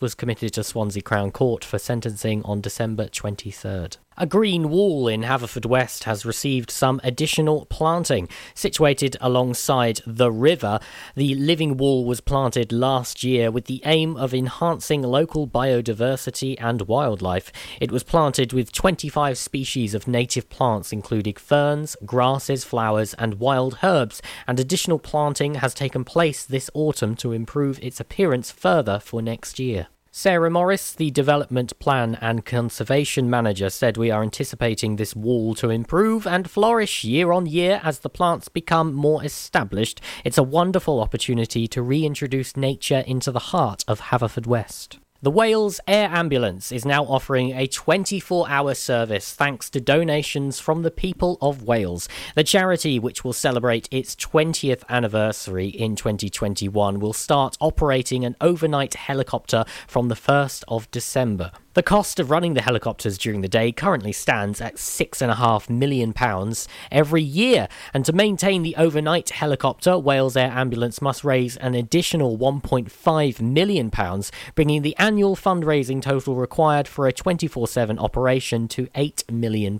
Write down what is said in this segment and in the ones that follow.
was committed to Swansea Crown Court for sentencing on December 23rd. A green wall in Haverfordwest has received some additional planting. Situated alongside the river, the living wall was planted last year with the aim of enhancing local biodiversity and wildlife. It was planted with 25 species of native plants, including ferns, grasses, flowers, and wild herbs, and additional planting has taken place this autumn to improve its appearance further for next year. Sarah Morris, the Development Plan and Conservation Manager, said we are anticipating this wall to improve and flourish year on year as the plants become more established. It's a wonderful opportunity to reintroduce nature into the heart of Haverfordwest. The Wales Air Ambulance is now offering a 24 hour service thanks to donations from the people of Wales. The charity, which will celebrate its 20th anniversary in 2021, will start operating an overnight helicopter from the 1st of December. The cost of running the helicopters during the day currently stands at £6.5 million every year, and to maintain the overnight helicopter, Wales Air Ambulance must raise an additional £1.5 million, bringing the annual fundraising total required for a 24 7 operation to £8 million.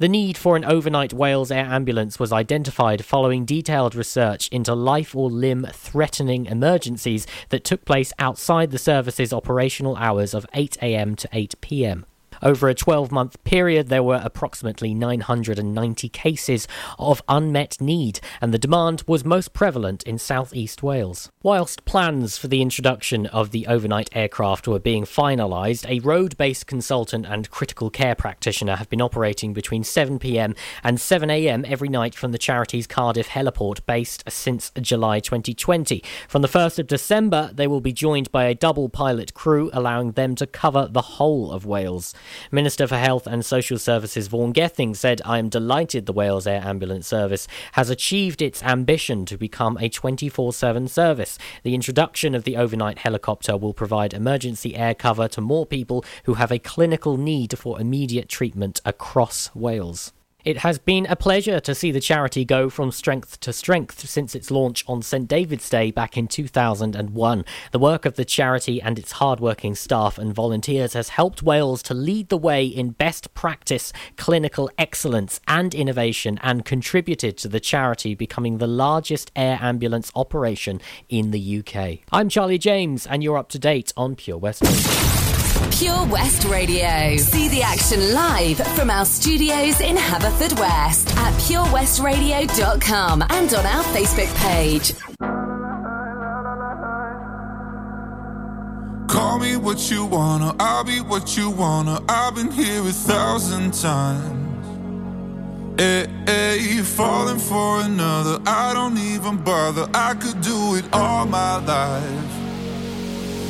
The need for an overnight Wales Air Ambulance was identified following detailed research into life or limb threatening emergencies that took place outside the service's operational hours of 8am to 8 pm. Over a 12 month period, there were approximately 990 cases of unmet need, and the demand was most prevalent in southeast Wales. Whilst plans for the introduction of the overnight aircraft were being finalised, a road based consultant and critical care practitioner have been operating between 7pm and 7am every night from the charity's Cardiff heliport based since July 2020. From the 1st of December, they will be joined by a double pilot crew, allowing them to cover the whole of Wales. Minister for Health and Social Services Vaughan Gething said, I am delighted the Wales Air Ambulance Service has achieved its ambition to become a 24 7 service. The introduction of the overnight helicopter will provide emergency air cover to more people who have a clinical need for immediate treatment across Wales. It has been a pleasure to see the charity go from strength to strength since its launch on St David's Day back in 2001. The work of the charity and its hardworking staff and volunteers has helped Wales to lead the way in best practice, clinical excellence, and innovation, and contributed to the charity becoming the largest air ambulance operation in the UK. I'm Charlie James, and you're up to date on Pure West. Pure West Radio. See the action live from our studios in Haverfordwest at purewestradio.com and on our Facebook page. Call me what you wanna, I'll be what you wanna. I've been here a thousand times. Eh, eh, hey, hey, falling for another, I don't even bother. I could do it all my life.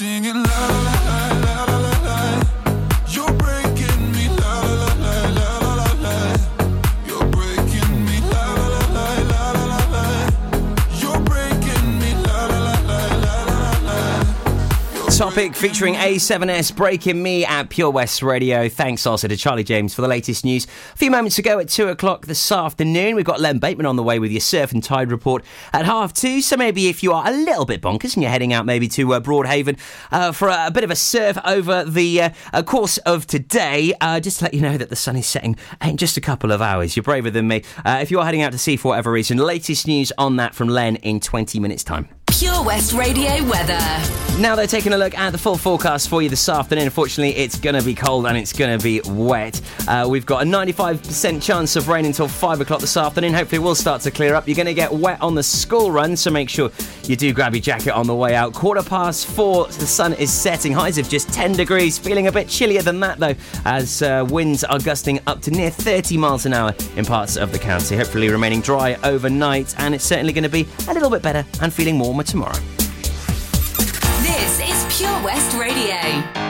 singing love Topic featuring A7S breaking me at Pure West Radio. Thanks also to Charlie James for the latest news. A few moments ago at 2 o'clock this afternoon, we've got Len Bateman on the way with your surf and tide report at half 2. So maybe if you are a little bit bonkers and you're heading out maybe to uh, Broadhaven uh, for a, a bit of a surf over the uh, uh, course of today, uh, just to let you know that the sun is setting in just a couple of hours. You're braver than me. Uh, if you are heading out to sea for whatever reason, latest news on that from Len in 20 minutes' time. Pure West Radio weather. Now they're taking a look at the full forecast for you this afternoon. Unfortunately, it's going to be cold and it's going to be wet. Uh, we've got a 95% chance of rain until 5 o'clock this afternoon. Hopefully, we'll start to clear up. You're going to get wet on the school run, so make sure you do grab your jacket on the way out. Quarter past 4, the sun is setting. Highs of just 10 degrees. Feeling a bit chillier than that, though, as uh, winds are gusting up to near 30 miles an hour in parts of the county. Hopefully, remaining dry overnight, and it's certainly going to be a little bit better and feeling warmer tomorrow. This is Pure West Radio.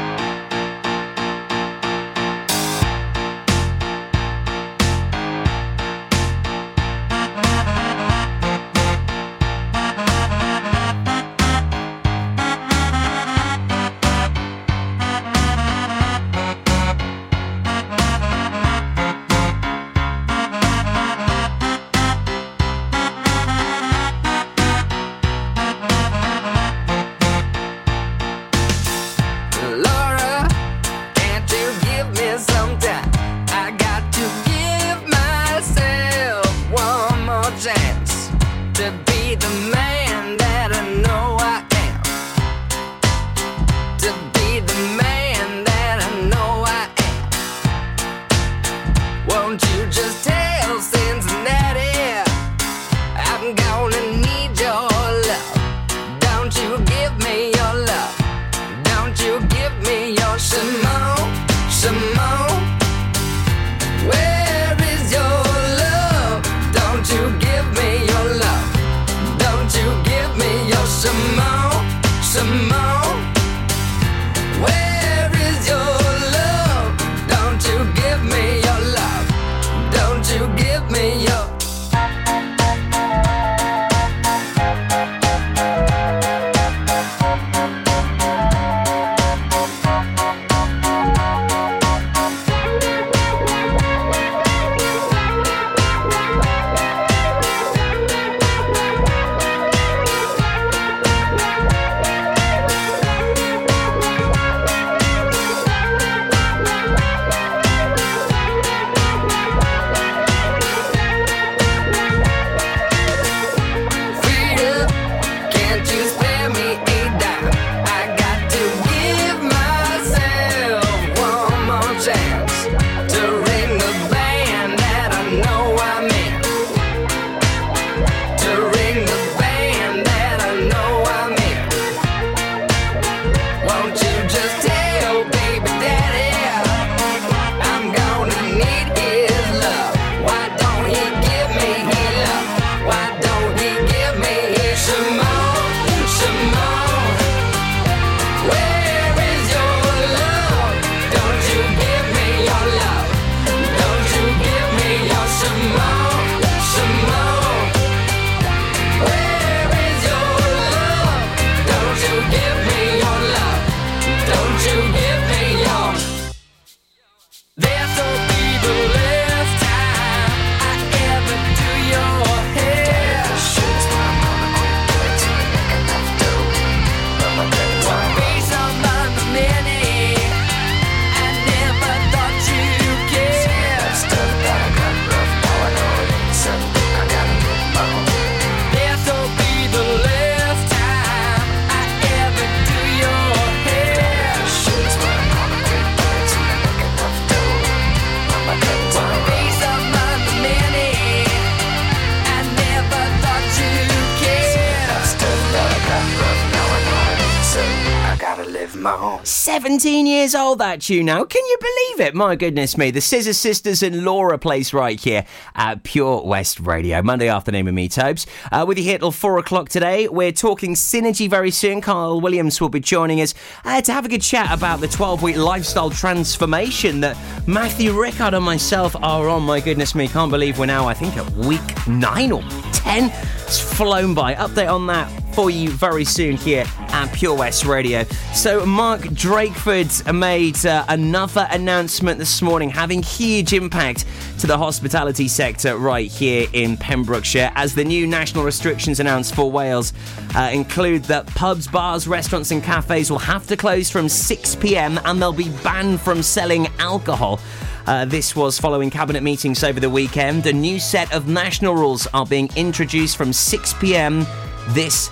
17 years old, that tune now. Can you believe it? My goodness me. The Scissor Sisters and Laura place right here at Pure West Radio. Monday afternoon with me, Tobes. Uh, with you here till 4 o'clock today. We're talking synergy very soon. Carl Williams will be joining us uh, to have a good chat about the 12 week lifestyle transformation that Matthew Rickard and myself are on. My goodness me. Can't believe we're now, I think, at week 9 or 10. It's flown by. Update on that for you very soon here at Pure West Radio. So, Mark Drakeford made uh, another announcement this morning, having huge impact to the hospitality sector right here in Pembrokeshire, as the new national restrictions announced for Wales uh, include that pubs, bars, restaurants, and cafes will have to close from 6 pm and they'll be banned from selling alcohol. Uh, this was following cabinet meetings over the weekend. A new set of national rules are being introduced from 6 pm this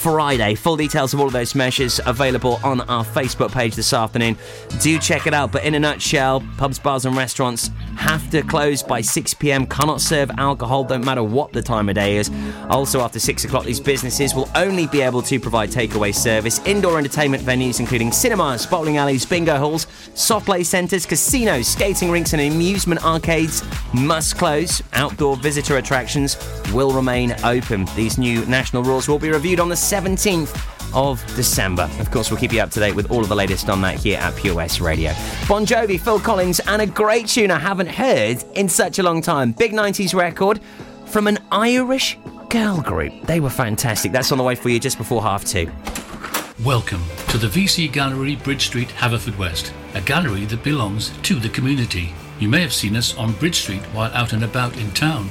Friday. Full details of all of those measures available on our Facebook page this afternoon. Do check it out. But in a nutshell, pubs, bars, and restaurants have to close by 6 pm, cannot serve alcohol, don't matter what the time of day is. Also, after 6 o'clock, these businesses will only be able to provide takeaway service. Indoor entertainment venues, including cinemas, bowling alleys, bingo halls, soft play centres, casinos, skating rinks, and amusement arcades must close. Outdoor visitor attractions will remain open. These new national rules will be reviewed on the 17th of December. Of course, we'll keep you up to date with all of the latest on that here at Pure West Radio. Bon Jovi, Phil Collins, and a great tune I haven't heard in such a long time. Big 90s record from an Irish girl group. They were fantastic. That's on the way for you just before half two. Welcome to the VC Gallery, Bridge Street, Haverfordwest, a gallery that belongs to the community. You may have seen us on Bridge Street while out and about in town.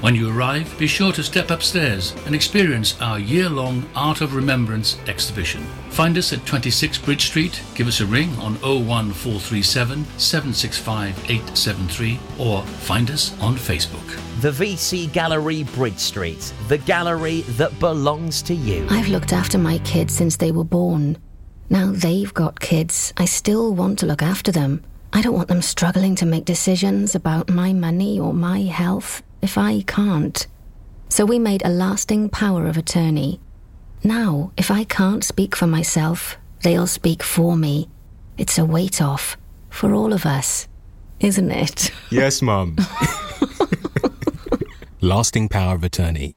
When you arrive, be sure to step upstairs and experience our year long Art of Remembrance exhibition. Find us at 26 Bridge Street, give us a ring on 01437 765 873, or find us on Facebook. The VC Gallery, Bridge Street, the gallery that belongs to you. I've looked after my kids since they were born. Now they've got kids. I still want to look after them. I don't want them struggling to make decisions about my money or my health if I can't. So we made a lasting power of attorney. Now, if I can't speak for myself, they'll speak for me. It's a weight off for all of us, isn't it? Yes, Mum. Lasting power of attorney.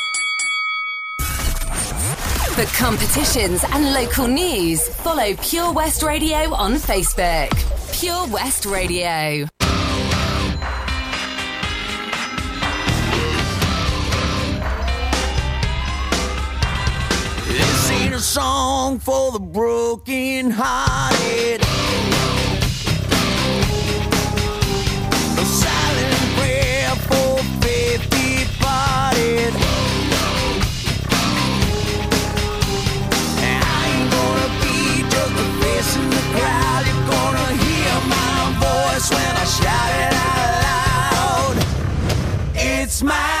For competitions and local news, follow Pure West Radio on Facebook. Pure West Radio. This ain't a song for the broken hearted. Crowd. You're gonna hear my voice when I shout it out loud. It's my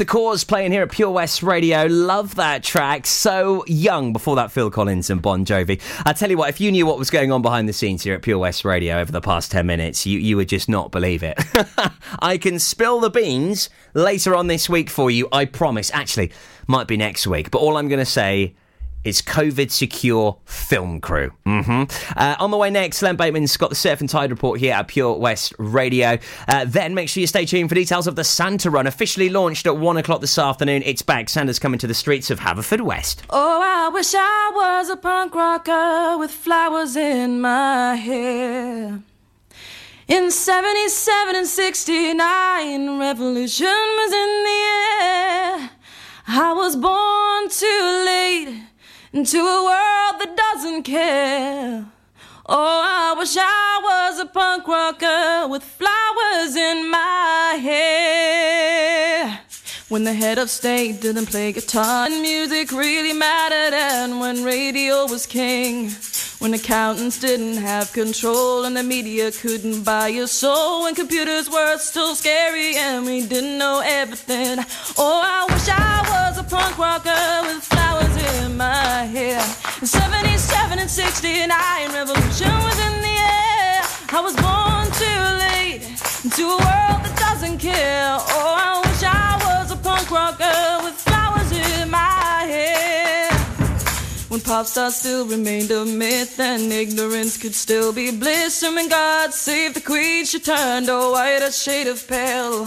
The Corrs playing here at Pure West Radio. Love that track. So young before that Phil Collins and Bon Jovi. I tell you what, if you knew what was going on behind the scenes here at Pure West Radio over the past 10 minutes, you, you would just not believe it. I can spill the beans later on this week for you, I promise. Actually, might be next week. But all I'm going to say is COVID secure film crew. hmm Uh, on the way next, Len Bateman's got the Surf and Tide report here at Pure West Radio. Uh, then make sure you stay tuned for details of the Santa Run, officially launched at one o'clock this afternoon. It's back. Santa's coming to the streets of Haverfordwest. Oh, I wish I was a punk rocker with flowers in my hair. In 77 and 69, revolution was in the air. I was born too late into a world that doesn't care. Oh, I wish I was a punk rocker with flowers in my hair. When the head of state didn't play guitar and music really mattered, and when radio was king. When accountants didn't have control and the media couldn't buy your soul. When computers were still scary and we didn't know everything. Oh, I wish I was a punk rocker with flowers in my hair. In 77 and 69, revolution was in the air. I was born too late into a world that doesn't care. Oh, I wish I was a punk rocker with flowers in my hair. When pop stars still remained a myth and ignorance could still be bliss. And when God save the queen, she turned a whiter shade of pale.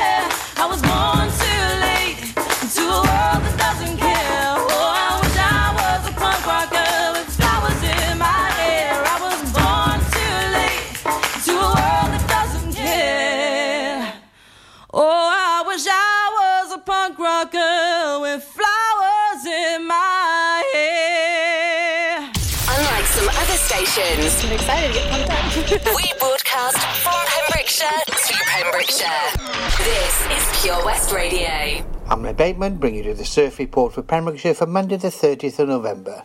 Stations, I'm excited to get pumped up. we broadcast from Pembrokeshire to Pembrokeshire. This is Pure West Radio. I'm Red Bateman, bringing you to the surf report for Pembrokeshire for Monday the 30th of November.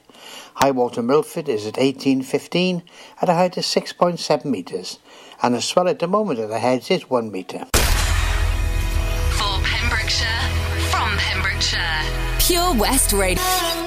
High water Milford is at 18.15 at a height of 6.7 metres, and the swell at the moment at the heads is 1 metre. For Pembrokeshire, from Pembrokeshire. Pure West Radio.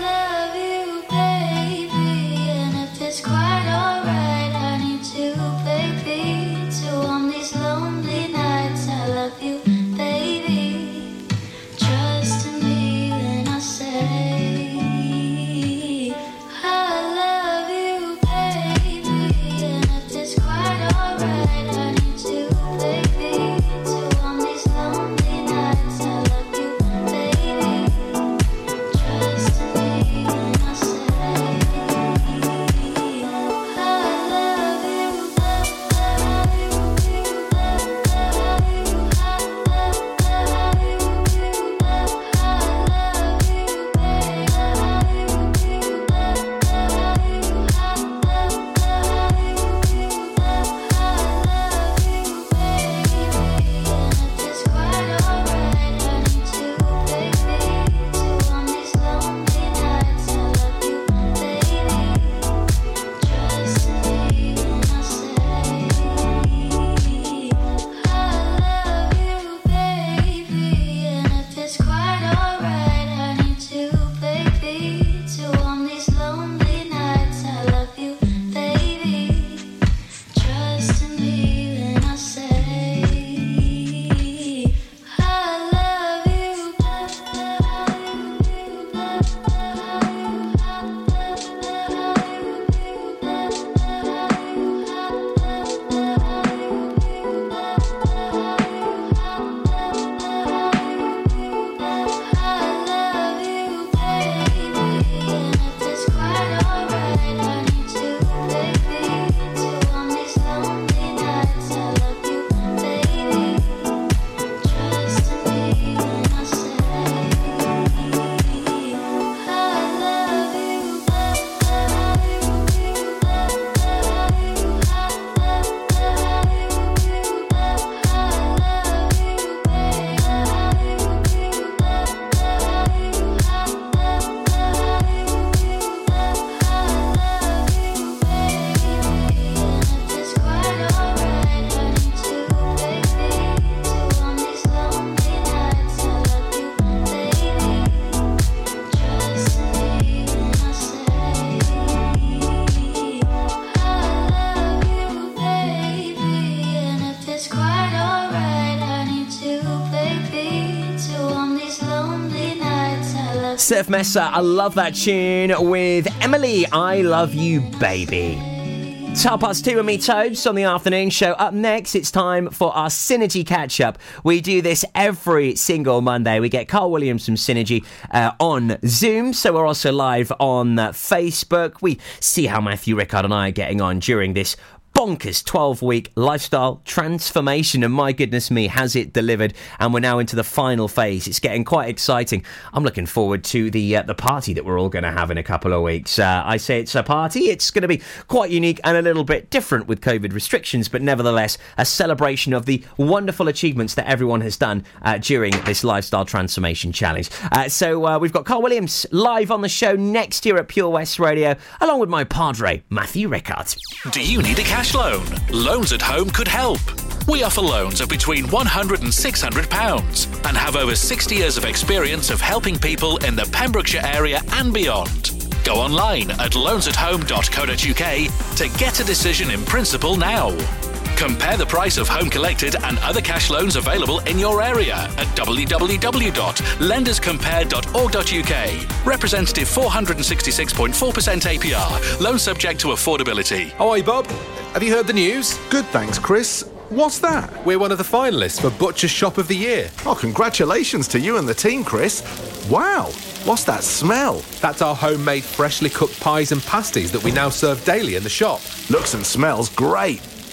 Surf Mesa, I love that tune with Emilee, I Love You Baby. It's half past two with me, Tobes, on the afternoon show. Up next, it's time for our Synergy catch up. We do this every single Monday. We get Carl Williams from Synergy uh, on Zoom, so we're also live on uh, Facebook. We see how Matthew Rickard and I are getting on during this bonkers 12 week lifestyle transformation. And my goodness me, has it delivered? And we're now into the final phase. It's getting quite exciting. I'm looking forward to the uh, the party that we're all going to have in a couple of weeks. Uh, I say it's a party. It's going to be quite unique and a little bit different with COVID restrictions, but nevertheless, a celebration of the wonderful achievements that everyone has done uh, during this lifestyle transformation challenge. Uh, so uh, we've got Carl Williams live on the show next year at Pure West Radio, along with my padre, Matthew Rickard. Do you need a cash loan? Loans at Home could help. We offer loans of between £100 and £600 and have over 60 years of experience of helping people in the Pembrokeshire area and beyond. Go online at loansathome.co.uk to get a decision in principle now. Compare the price of home collected and other cash loans available in your area at www.lenderscompare.org.uk. Representative 466.4% APR. Loan subject to affordability. Oh, hi, Bob. Have you heard the news? Good, thanks, Chris. What's that? We're one of the finalists for Butcher's Shop of the Year. Oh, congratulations to you and the team, Chris. Wow, what's that smell? That's our homemade, freshly cooked pies and pasties that we now serve daily in the shop. Looks and smells great.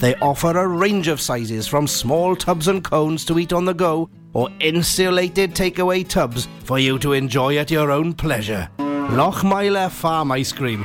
They offer a range of sizes from small tubs and cones to eat on the go or insulated takeaway tubs for you to enjoy at your own pleasure. Lochmeyler Farm Ice Cream.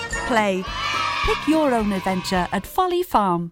play. Pick your own adventure at Folly Farm.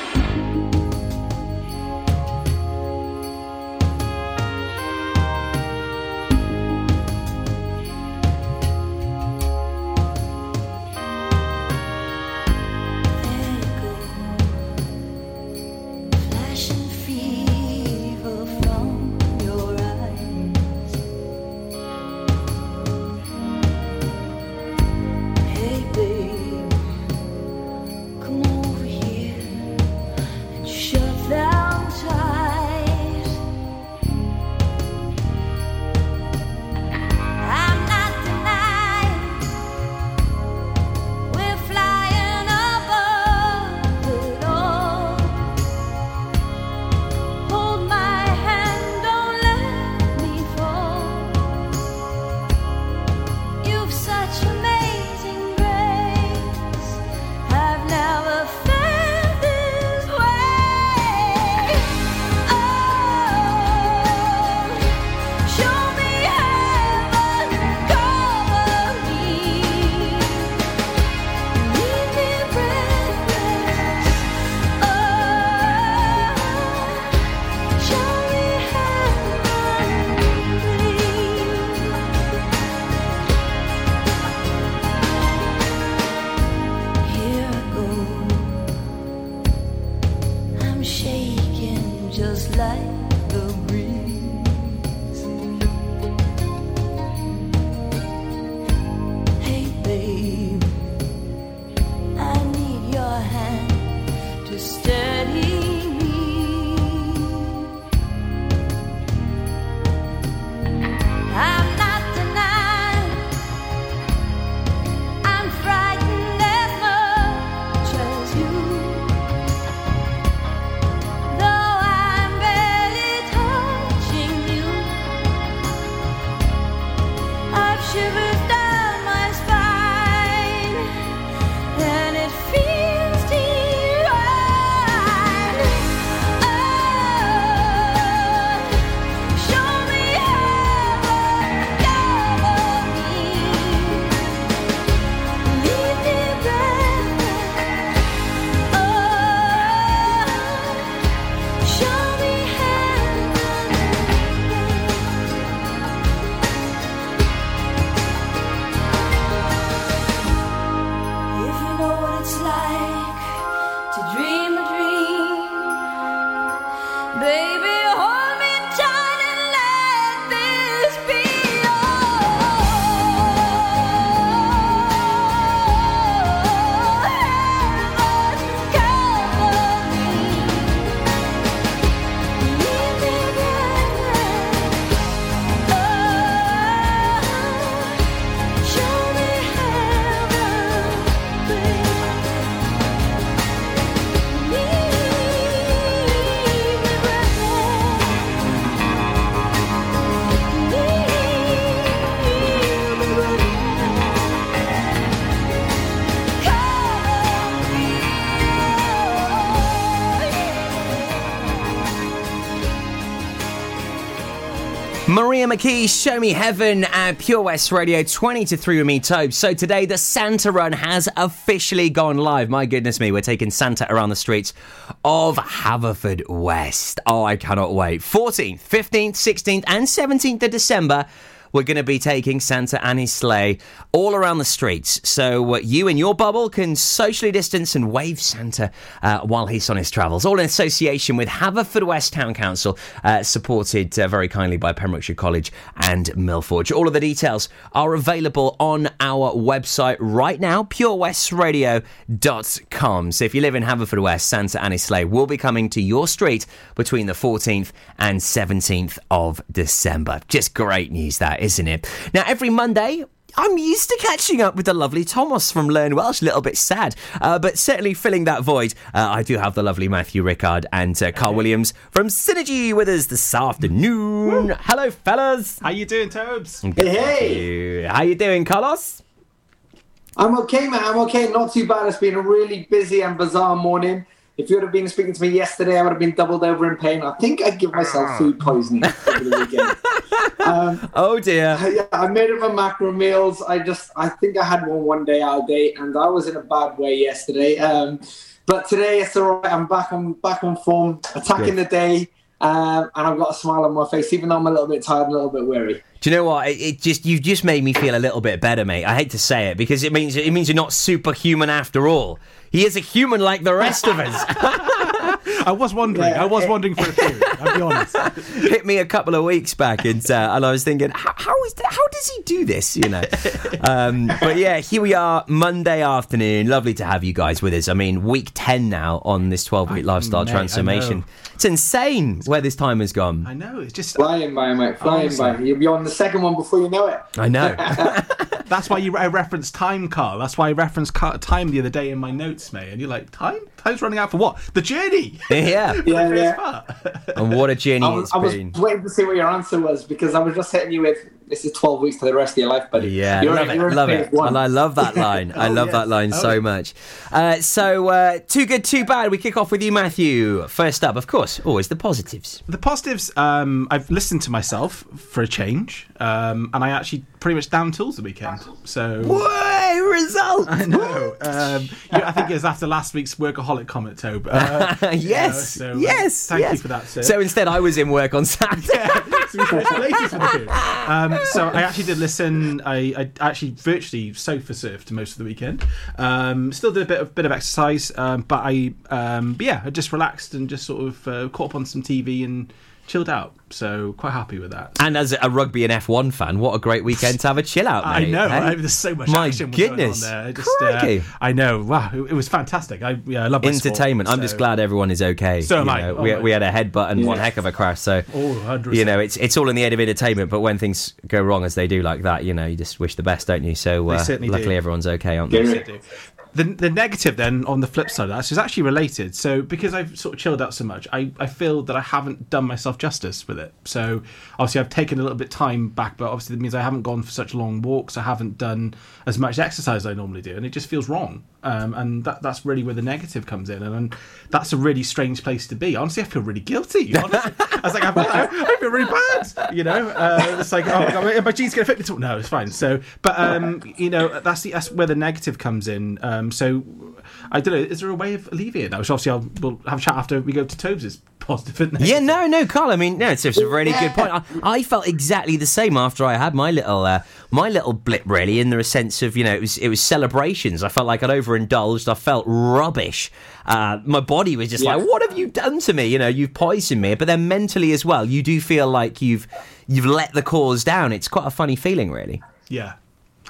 McKee, Show Me Heaven at Pure West Radio, 20 to 3 with me, Tobe. So today, the Santa Run has officially gone live. My goodness me, we're taking Santa around the streets of Haverfordwest. Oh, I cannot wait. 14th, 15th, 16th, and 17th of December. We're going to be taking Santa and his sleigh all around the streets. So uh, you and your bubble can socially distance and wave Santa uh, while he's on his travels. All in association with Haverfordwest Town Council, uh, supported uh, very kindly by Pembrokeshire College and Millforge. All of the details are available on our website right now, purewestradio.com. So if you live in Haverfordwest, Santa and his sleigh will be coming to your street between the 14th and 17th of December. Just great news, that, isn't it? Now, every Monday, I'm used to catching up with the lovely Thomas from Learn Welsh. A little bit sad, uh, but certainly filling that void. Uh, I do have the lovely Matthew Rickard and uh, Carl Williams from Synergy with us this afternoon. Hello, fellas. How you doing, Tobes? Good, thank you. How you doing, Carlos? I'm okay, man. I'm okay. Not too bad. It's been a really busy and bizarre morning. If you would have been speaking to me yesterday, I would have been doubled over in pain. I think I'd give myself food poisoning over the weekend. Um, oh dear. yeah, I made it my macro meals. I just, I think I had one one day out of date, and I was in a bad way yesterday. Um, but today it's all right. I'm back. I'm back on form, attacking Good. the day, um, and I've got a smile on my face, even though I'm a little bit tired, and a little bit weary. Do you know what? It, it just you've just made me feel a little bit better, mate. I hate to say it because it means it means you're not superhuman after all. He is a human like the rest of us. I was wondering. I was wondering for a period. I'll be honest. Hit me a couple of weeks back, and uh, and I was thinking, how, how is that, how does he do this? You know. Um, but yeah, here we are, Monday afternoon. Lovely to have you guys with us. I mean, week ten now on this twelve week lifestyle mate, transformation. It's insane where this time has gone. I know. It's just Flying by, mate. Flying Honestly. by. You'll be on the second one before you know it. I know. That's why you I referenced time, Carl. That's why I referenced car, time the other day in my notes, mate. And you're like, time? Time's running out for what? The journey. yeah. Yeah, yeah. And what a journey I was, it's I was been. waiting to see what your answer was because I was just hitting you with this is 12 weeks to the rest of your life, buddy. Yeah, You're- love it, you're love it, one. and I love that line. I Oh, love yes. that line Oh. so much. Uh, so, uh, too good, too bad. We kick off with you, Matthew. First up, of course, always the positives. The positives, um, I've listened to myself for a change, um, and I actually pretty much down tools the weekend. So Way result. I know. Um, yeah, I think it was after last week's workaholic comment, Tobe. Uh, you know, yes, so, uh, yes. Thank yes. you for that, sir. So instead, I was in work on Saturday. So for the. Um, so I actually did listen. I, I actually virtually sofa surfed most of the weekend. Um, still did a bit of bit of exercise, um, but I um, yeah, I just relaxed and just sort of uh, caught up on some TV and chilled out. So quite happy with that. and as a rugby and F1 fan, what a great weekend to have a chill out, I know. hey? I, there's so much My action goodness. going on there. I Just, uh, I know. Wow, it, it was fantastic. I yeah, I love my sport, Entertainment. I'm just glad everyone is okay. So am You I. know, Oh we, we had a headbutt and one heck of a crash. So, Oh, 100%. you know, it's it's all in the aid of entertainment. But when things go wrong as they do like that, you know, you just wish the best, don't you? So, uh, certainly do. luckily, everyone's okay, aren't they? they do. The, the negative then on the flip side of that is actually related. So because I've sort of chilled out so much, I, I feel that I haven't done myself justice with it. So obviously I've taken a little bit time back, but obviously that means I haven't gone for such long walks. I haven't done as much exercise as I normally do, and it just feels wrong. Um, and that, that's really where the negative comes in, and, and that's a really strange place to be. Honestly, I feel really guilty. Honestly. I was like, I feel, I feel really bad. You know, uh, it's like, oh my god, my jeans gonna fit me. To... No, it's fine. So, but um, you know, that's the that's where the negative comes in. Um, so, I don't know. Is there a way of alleviating that? Which obviously I'll we'll have a chat after we go to Tobes' positive and negative. Yeah, no, no, Carl. I mean, no, it's, it's a really good point. I, I felt exactly the same after I had my little, uh, my little blip. Really, in the sense of you know, it was it was celebrations. I felt like I'd overindulged. I felt rubbish. Uh, my body was just Yeah. like, "What have you done to me? You know, you've poisoned me." But then mentally as well, you do feel like you've you've let the cause down. It's quite a funny feeling, really. Yeah.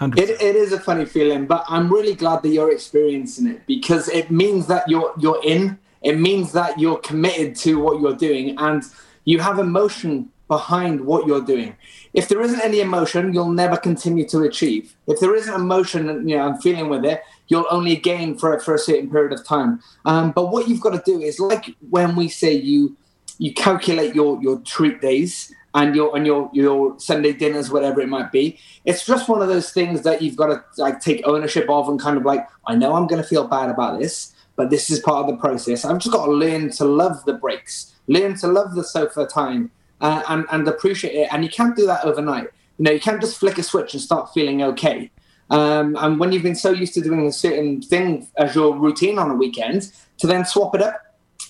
It, it is a funny feeling, but I'm really glad that you're experiencing it because it means that you're you're in. It means that you're committed to what you're doing and you have emotion behind what you're doing. If there isn't any emotion, you'll never continue to achieve. If there isn't emotion, you know, I'm feeling with it, you'll only gain for for a certain period of time. Um, but what you've got to do is like when we say you you calculate your your treat days and your and your your Sunday dinners, whatever it might be. It's just one of those things that you've got to like take ownership of and kind of like, I know I'm going to feel bad about this, but this is part of the process. I've just got to learn to love the breaks, learn to love the sofa time, uh, and and appreciate it. And you can't do that overnight. You know, you can't just flick a switch and start feeling okay. Um, and when you've been so used to doing a certain thing as your routine on a weekend, to then swap it up,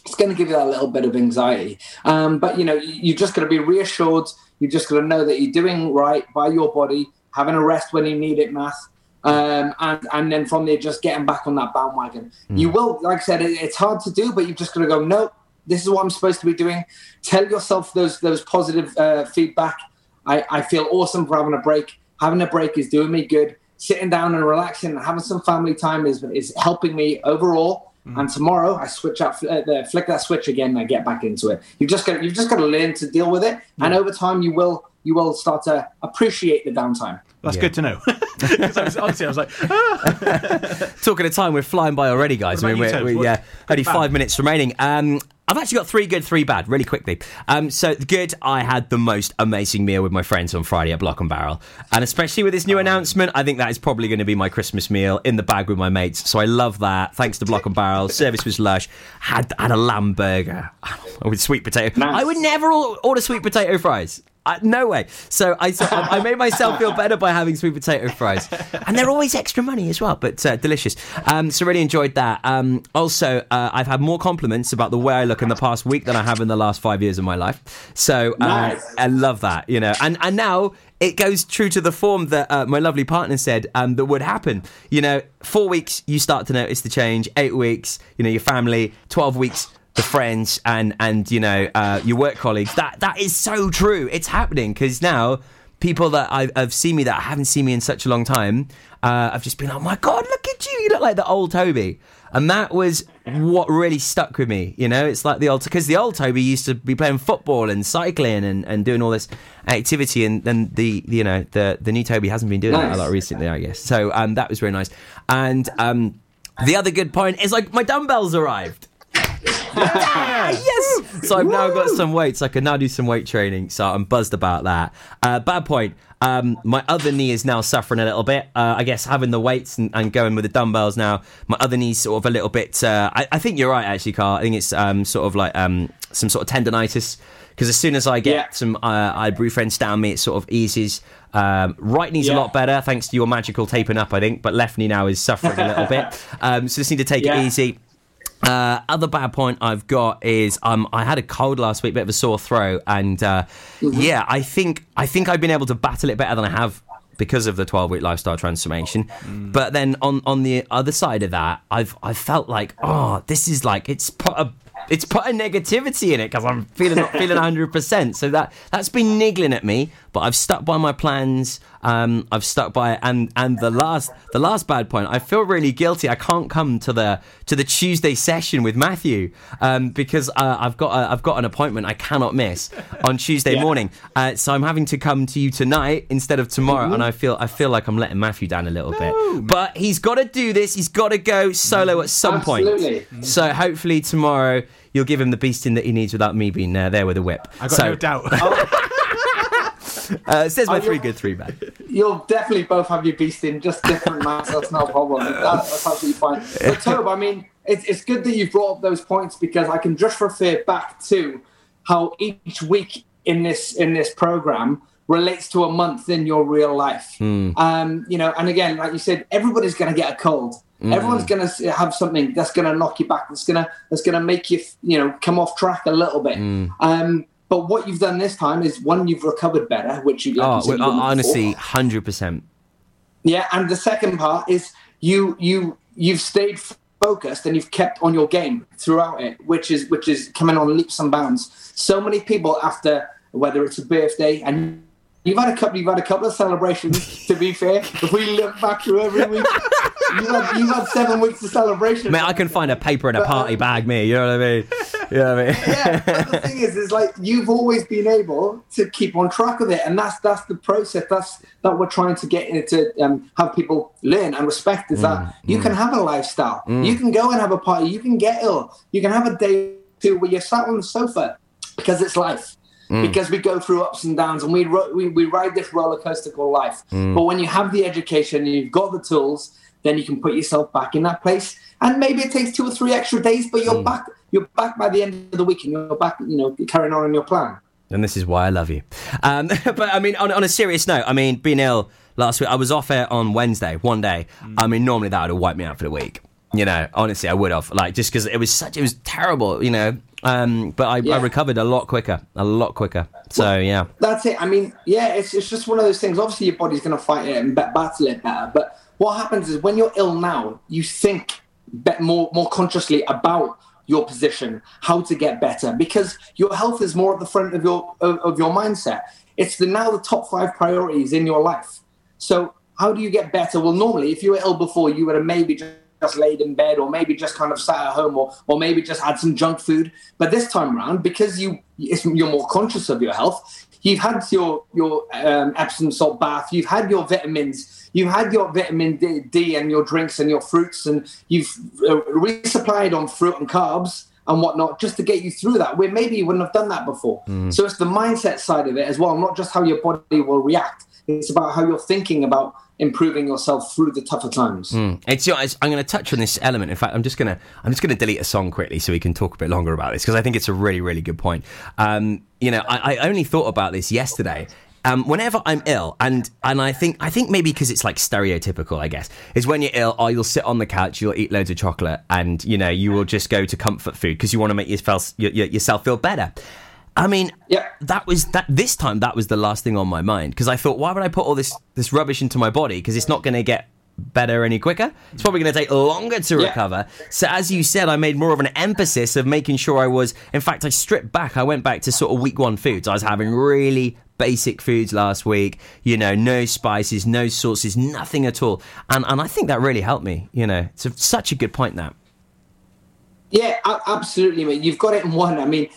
it's going to give you that little bit of anxiety. Um, but you know, you, you just going to be reassured. You're just going to know that you're doing right by your body, having a rest when you need it, math. Um, and and then from there, just getting back on that bandwagon. You will, like I said, it, it's hard to do, but you've just got to go. No, this is what I'm supposed to be doing. Tell yourself those those positive uh, feedback. I, I feel awesome for having a break. Having a break is doing me good. Sitting down and relaxing and having some family time is is helping me overall. And tomorrow I switch out, uh, the, flick that switch again, and I get back into it. You've just got you've just got to learn to deal with it, and over time you will you will start to appreciate the downtime. That's good to know. 'Cause I was, honestly, I was like, Talking of time, we're flying by already, guys. I mean, we're, we What- yeah, only bad? five minutes remaining. Um, I've actually got three good, three bad, really quickly. Um, so the good, I had the most amazing meal with my friends on Friday at Block and Barrel, and especially with this new announcement, I think that is probably going to be my Christmas meal in the bag with my mates. So I love that. Thanks to Block and Barrel, service was lush. Had had a lamb burger with sweet potato. I would never order sweet potato fries. Uh, no way. So I, so I I made myself feel better by having sweet potato fries, and they're always extra money as well, but uh, delicious. Um, so really enjoyed that. Um, also, uh, I've had more compliments about the way I look in the past week than I have in the last five years of my life. So uh, Nice. I love that. You know, and and now. It goes true to the form that uh, my lovely partner said um, that would happen. You know, four weeks you start to notice the change. Eight weeks, you know, your family. Twelve weeks, the friends and and you know uh, your work colleagues. That that is so true. It's happening because now people that I've, have seen me that haven't seen me in such a long time, uh, I've just been like, oh my god, look at you! You look like the old Toby. And that was what really stuck with me. You know, it's like the old because the old Toby used to be playing football and cycling and, and doing all this activity, and then the you know the the new Toby hasn't been doing that a lot recently, I guess. So um, that was very nice. And um, the other good point is like my dumbbells arrived. Ah, yes. So I've now got some weights. I can now do some weight training. So I'm buzzed about that. Uh, bad point. Um, my other knee is now suffering a little bit. Uh, I guess having the weights and, and going with the dumbbells now, my other knee's sort of a little bit. Uh, I, I think you're right, actually, Carl. I think it's um, sort of like um, some sort of tendonitis. Because as soon as I get some uh, ibuprofen down me, it sort of eases. Um, right knee's a lot better thanks to your magical taping up, I think. But left knee now is suffering a little bit. Um, so just need to take Yeah. it easy. Uh, other bad point I've got is um, I had a cold last week, bit of a sore throat, and uh, yeah, I think I think I've been able to battle it better than I have because of the 12 week lifestyle transformation. But then on on the other side of that, I've I felt like oh, this is like it's put a it's put a negativity in it because I'm feeling not feeling 100. percent So that that's been niggling at me. But I've stuck by my plans. Um, I've stuck by it. and and the last the last bad point. I feel really guilty. I can't come to the to the Tuesday session with Matthew um, because uh, I've got a, I've got an appointment I cannot miss on Tuesday Yeah. morning. Uh, so I'm having to come to you tonight instead of tomorrow, Mm-hmm. and I feel I feel like I'm letting Matthew down a little bit. But he's got to do this. He's got to go solo at some Absolutely. point. So hopefully tomorrow you'll give him the beasting that he needs without me being uh, there with a whip. I've got so, no doubt. Uh, it says my Oh, three good, three bad. You'll definitely both have your beast in just different maps. That's no problem. That, that's absolutely fine. But Tobe, I mean, it's, it's good that you've brought up those points because I can just refer back to how each week in this in this program relates to a month in your real life. Um, you know, and again, like you said, everybody's going to get a cold. Mm. Everyone's going to have something that's going to knock you back. That's going to that's going to make you, you know, come off track a little bit. Mm. Um, but what you've done this time is one, you've recovered better, which you like Oh, you well, you honestly, hundred percent. Yeah, and the second part is you you you've stayed focused and you've kept on your game throughout it, which is which is coming on leaps and bounds. So many people after whether it's a birthday and you've had a couple you've had a couple of celebrations. to be fair, if we look back through every week, you've had, you've had seven weeks of celebration. Mate, I can find a paper in a party bag, me. You know what I mean? You know what I mean? yeah, but the thing is, is like you've always been able to keep on track of it, and that's that's the process. That's that we're trying to get into um, have people learn and respect. Is that you can have a lifestyle, Mm. you can go and have a party, you can get ill, you can have a day two where you're sat on the sofa because it's life. Mm. Because we go through ups and downs, and we ro- we, we ride this roller coaster called life. Mm. But when you have the education and you've got the tools, then you can put yourself back in that place. And maybe it takes two or three extra days, but Mm. you're back. You're back by the end of the week, and you're back. You know, carrying on in your plan. and this is why I love you. Um, but I mean, on, on a serious note, I mean, being ill last week, I was off air on Wednesday, one day. I mean, normally that would have wiped me out for the week. You know, honestly, I would have, like, just because it was such, it was terrible, you know. Um, but I, Yeah. I recovered a lot quicker, a lot quicker. So yeah, That's it. I mean, yeah, it's, it's just one of those things. Obviously, your body's going to fight it and battle it better. But what happens is when you're ill now, you think more more consciously about your position, how to get better, because your health is more at the front of your of, of your mindset. It's the now the top five priorities in your life. So how do you get better? Well, normally, if you were ill before, you would have maybe just laid in bed or maybe just kind of sat at home or, or maybe just had some junk food. But this time around, because you you're more conscious of your health, you've had your your um, Epsom salt bath, you've had your vitamins, you've had your vitamin D, D and your drinks and your fruits, and you've uh, resupplied on fruit and carbs and whatnot just to get you through that. Where maybe you wouldn't have done that before. Mm. So it's the mindset side of it as well, not just how your body will react. It's about how you're thinking about improving yourself through the tougher times. Mm. It's, you know, it's- I'm going to touch on this element. In fact, I'm just going to I'm just going to delete a song quickly so we can talk a bit longer about this because I think it's a really really good point. Um, you know, I, I only thought about this yesterday. Um, whenever I'm ill, and and I think I think maybe because it's like stereotypical, I guess, is when you're ill, or you'll sit on the couch, you'll eat loads of chocolate, and you know you will just go to comfort food because you want to make yourself your, your- yourself feel better. I mean, yeah. that was that. This time, that was the last thing on my mind because I thought, why would I put all this this rubbish into my body? Because it's not going to get better any quicker. It's probably going to take longer to Yeah. recover. So, as you said, I made more of an emphasis of making sure I was. In fact, I stripped back. I went back to sort of week one foods. I was having really basic foods last week. You know, no spices, no sauces, nothing at all. And and I think that really helped me. You know, it's a, such a good point. That. Yeah, absolutely, mate. You've got it in one. I mean,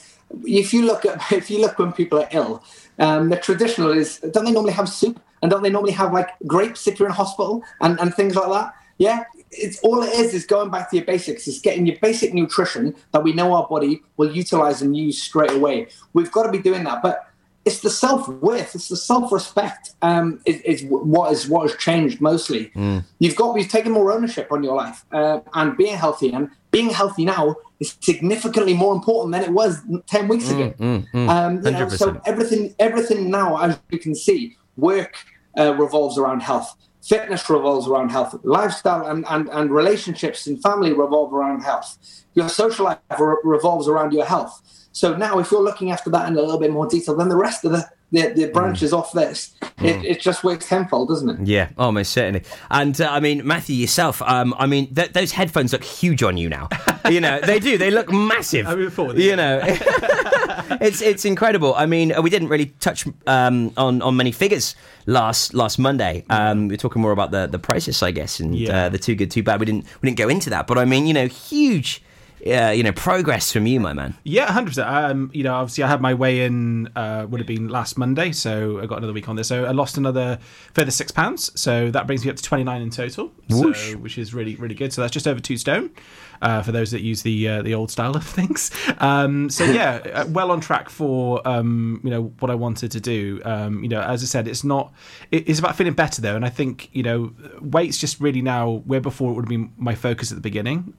if you look at if you look when people are ill, um, the traditional is don't they normally have soup and don't they normally have like grapes if you're in hospital and, and things like that? Yeah, it's all it is is going back to your basics. It's getting your basic nutrition that we know our body will utilize and use straight away. We've got to be doing that, but it's the self worth, it's the self respect. Um, is, is what is what has changed mostly. You've got you've taken more ownership on your life uh, and being healthy and being healthy now is significantly more important than it was 10 weeks ago. Mm, mm, um, you know, so everything everything now as you can see work uh, revolves around health. Fitness revolves around health. Lifestyle and, and, and relationships and family revolve around health. Your social life re- revolves around your health so now if you're looking after that in a little bit more detail then the rest of the the, the branches off this it, it just works tenfold doesn't it Yeah, almost certainly. And uh, I mean, Matthew, yourself, um, I mean, th- those headphones look huge on you now. you know, they do. They look massive. I mean, forward. You know, it's it's incredible. I mean, uh, we didn't really touch um, on on many figures last last Monday. Um, we are talking more about the the process, I guess, and Yeah. uh, the too good, too bad. We didn't we didn't go into that, but I mean, you know, huge. Uh, you know, progress from you, my man. Yeah, hundred percent. Um, you know, obviously, I had my weigh in. Uh, would have been last Monday, so I got another week on this. So I lost another further six pounds. So that brings me up to twenty nine in total. So, which is really really good. So that's just over two stone. Uh, for those that use the uh, the old style of things, um, so yeah, uh, well on track for um, you know what I wanted to do. Um, you know, as I said, it's not. It, it's about feeling better though, and I think you know, weight's just really now where before it would have been my focus at the beginning.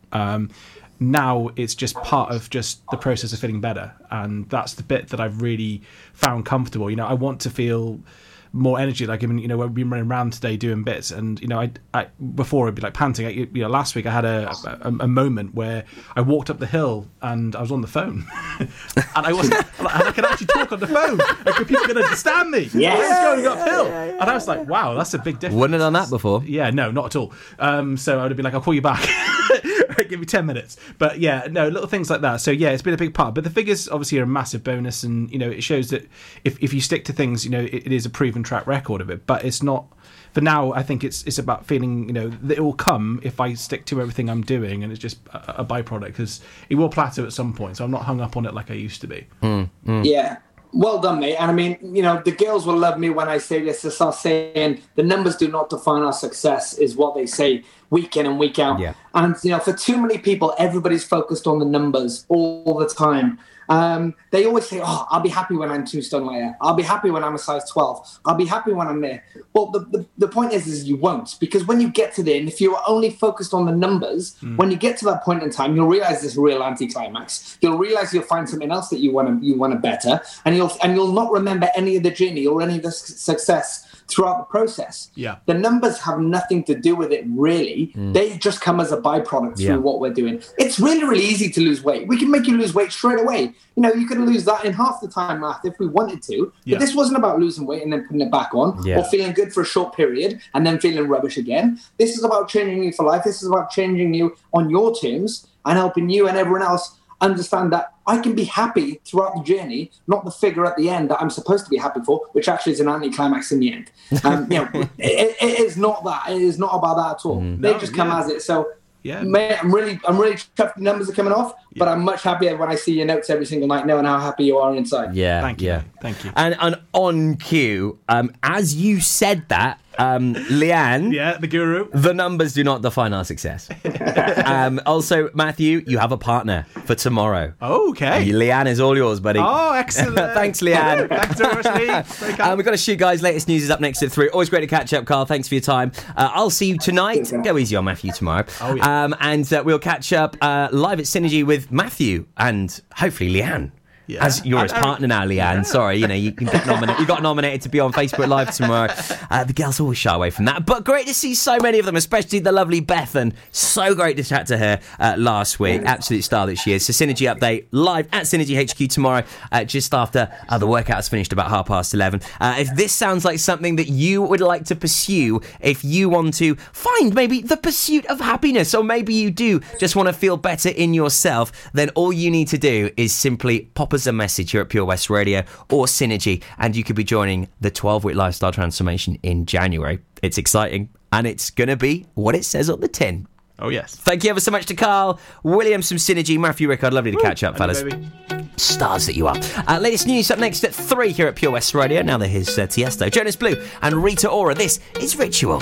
Now it's just part of just the process of feeling better. And that's the bit that i've really found comfortable. You know i want to feel more energy. Like i mean you know we've been running around today doing bits and you know i, I before i'd be like panting. I, you know last week i had a, a, a moment where i walked up the hill and i was on the phone. And i wasn't and i could actually talk on the phone. Like people could understand me. Yes. I was going? Uphill and i was like wow that's a big difference. Wouldn't have done that before. yeah, no, not at all. Um, so I would have been like, I'll call you back. Give me 10 minutes. But yeah, no, little things like that. So yeah, it's been a big part. But the figures obviously are a massive bonus. And, you know, it shows that if, if you stick to things, you know, it, it is a proven track record of it. But it's not. For now, I think it's it's about feeling, you know, that it will come if I stick to everything I'm doing, and it's just a, a byproduct because it will plateau at some point. So I'm not hung up on it like I used to be. Hmm, hmm. Yeah. Well done, mate. And I mean, you know, the girls will love me when I say this. They start saying the numbers do not define our success, is what they say week in and week out. Yeah. And, you know, for too many people, everybody's focused on the numbers all the time. Um, they always say, "Oh, I'll be happy when I'm two stone lighter. I'll be happy when I'm a size 12. I'll be happy when I'm there." Well, the, the, the point is, is you won't because when you get to there, and if you're only focused on the numbers, Mm. when you get to that point in time, you'll realize this real anticlimax. You'll realize you'll find something else that you want to you want to better, and you'll and you'll not remember any of the journey or any of the success throughout the process. Yeah. The numbers have nothing to do with it, really. Mm. They just come as a byproduct Yeah. through what we're doing. It's really, really easy to lose weight. We can make you lose weight straight away. You know, you could lose that in half the time, math, if we wanted to. Yeah. But this wasn't about losing weight and then putting it back on Yeah. or feeling good for a short period and then feeling rubbish again. This is about changing you for life. This is about changing you on your terms and helping you and everyone else understand that I can be happy throughout the journey, not the figure at the end that I'm supposed to be happy for, which actually is an anticlimax in the end. Um, you know, it, it is not that. It is not about that at all. They No, just come yeah. as it. So, Yeah. mate, I'm really, I'm really chuffed the numbers are coming off, but I'm much happier when I see your notes every single night, knowing how happy you are inside. Yeah, Thank you, yeah. Thank you. And, and on cue, um, as you said that, um, Leanne, yeah, the guru, the numbers do not define our success. um, also, Matthew, you have a partner for tomorrow. Oh, Okay. Leanne is all yours, buddy. Oh, excellent. Thanks, Leanne. Thanks very much, Lee. Very. Um, we've got to shoot, guys. Latest news is up next at three. Always great to catch up, Carl. Thanks for your time. Uh, I'll see you tonight. Go easy on Matthew tomorrow. Oh, yeah. um, and uh, we'll catch up uh, live at Synergy with Matthew and hopefully Leanne. Yeah. As you're his partner now, Leanne. Sorry, you know you can get nominated. You got nominated to be on Facebook Live tomorrow. Uh, the girls always shy away from that, but great to see so many of them, especially the lovely Bethan. So great to chat to her uh, last week. Absolute star that she is. So Synergy update live at Synergy HQ tomorrow, uh, just after uh, the workout's finished about half past eleven. Uh, if this sounds like something that you would like to pursue, if you want to find maybe the pursuit of happiness, or maybe you do just want to feel better in yourself, then all you need to do is simply pop us a message here at Pure West Radio or Synergy, and you could be joining the 12 week lifestyle transformation in January. It's exciting, and it's going to be what it says on the tin. Oh, yes. Thank you ever so much to Carl, Williams from Synergy, Matthew Rickard. Lovely to catch up, fellas. baby. Stars that you are. Uh, latest news up next at 3 here at Pure West Radio. Now that here's uh, Tiesto, Jonas Blue, and Rita Ora. This is Ritual.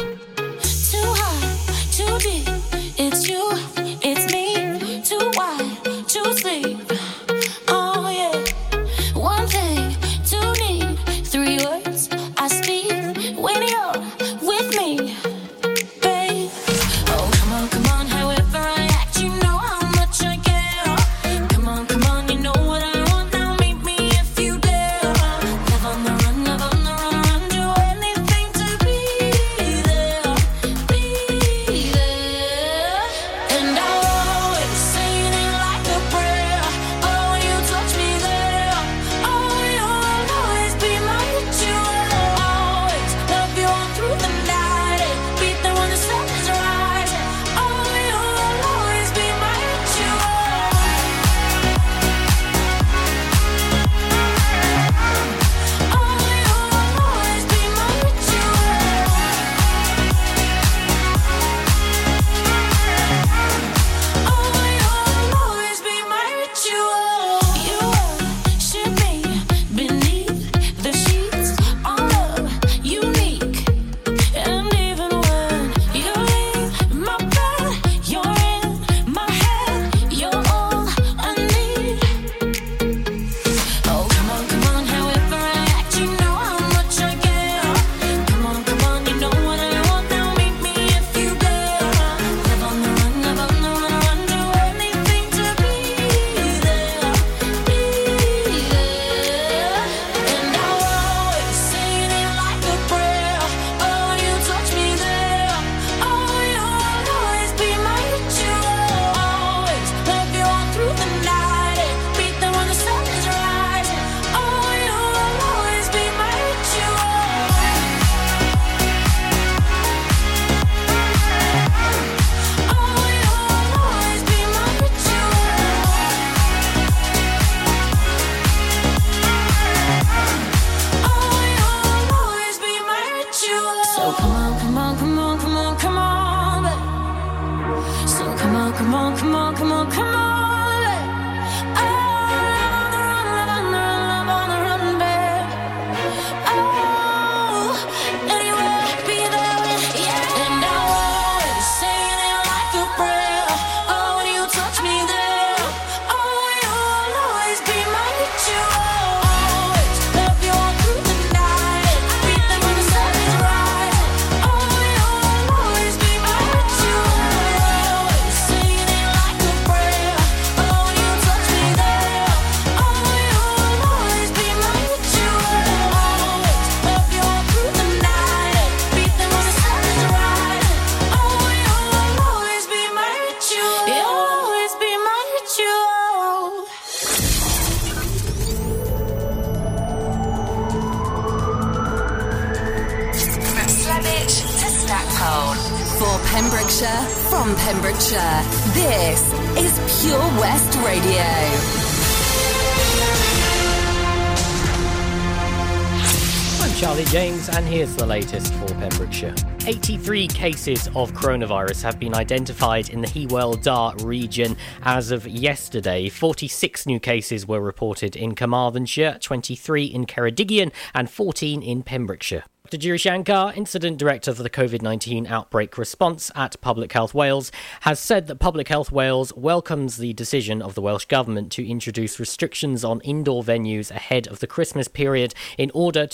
Cases of coronavirus have been identified in the Hywel Dda region as of yesterday. 46 new cases were reported in Carmarthenshire, 23 in Ceredigion, and 14 in Pembrokeshire. Dr. Giri Shankar, Incident Director for the COVID 19 Outbreak Response at Public Health Wales, has said that Public Health Wales welcomes the decision of the Welsh Government to introduce restrictions on indoor venues ahead of the Christmas period in order to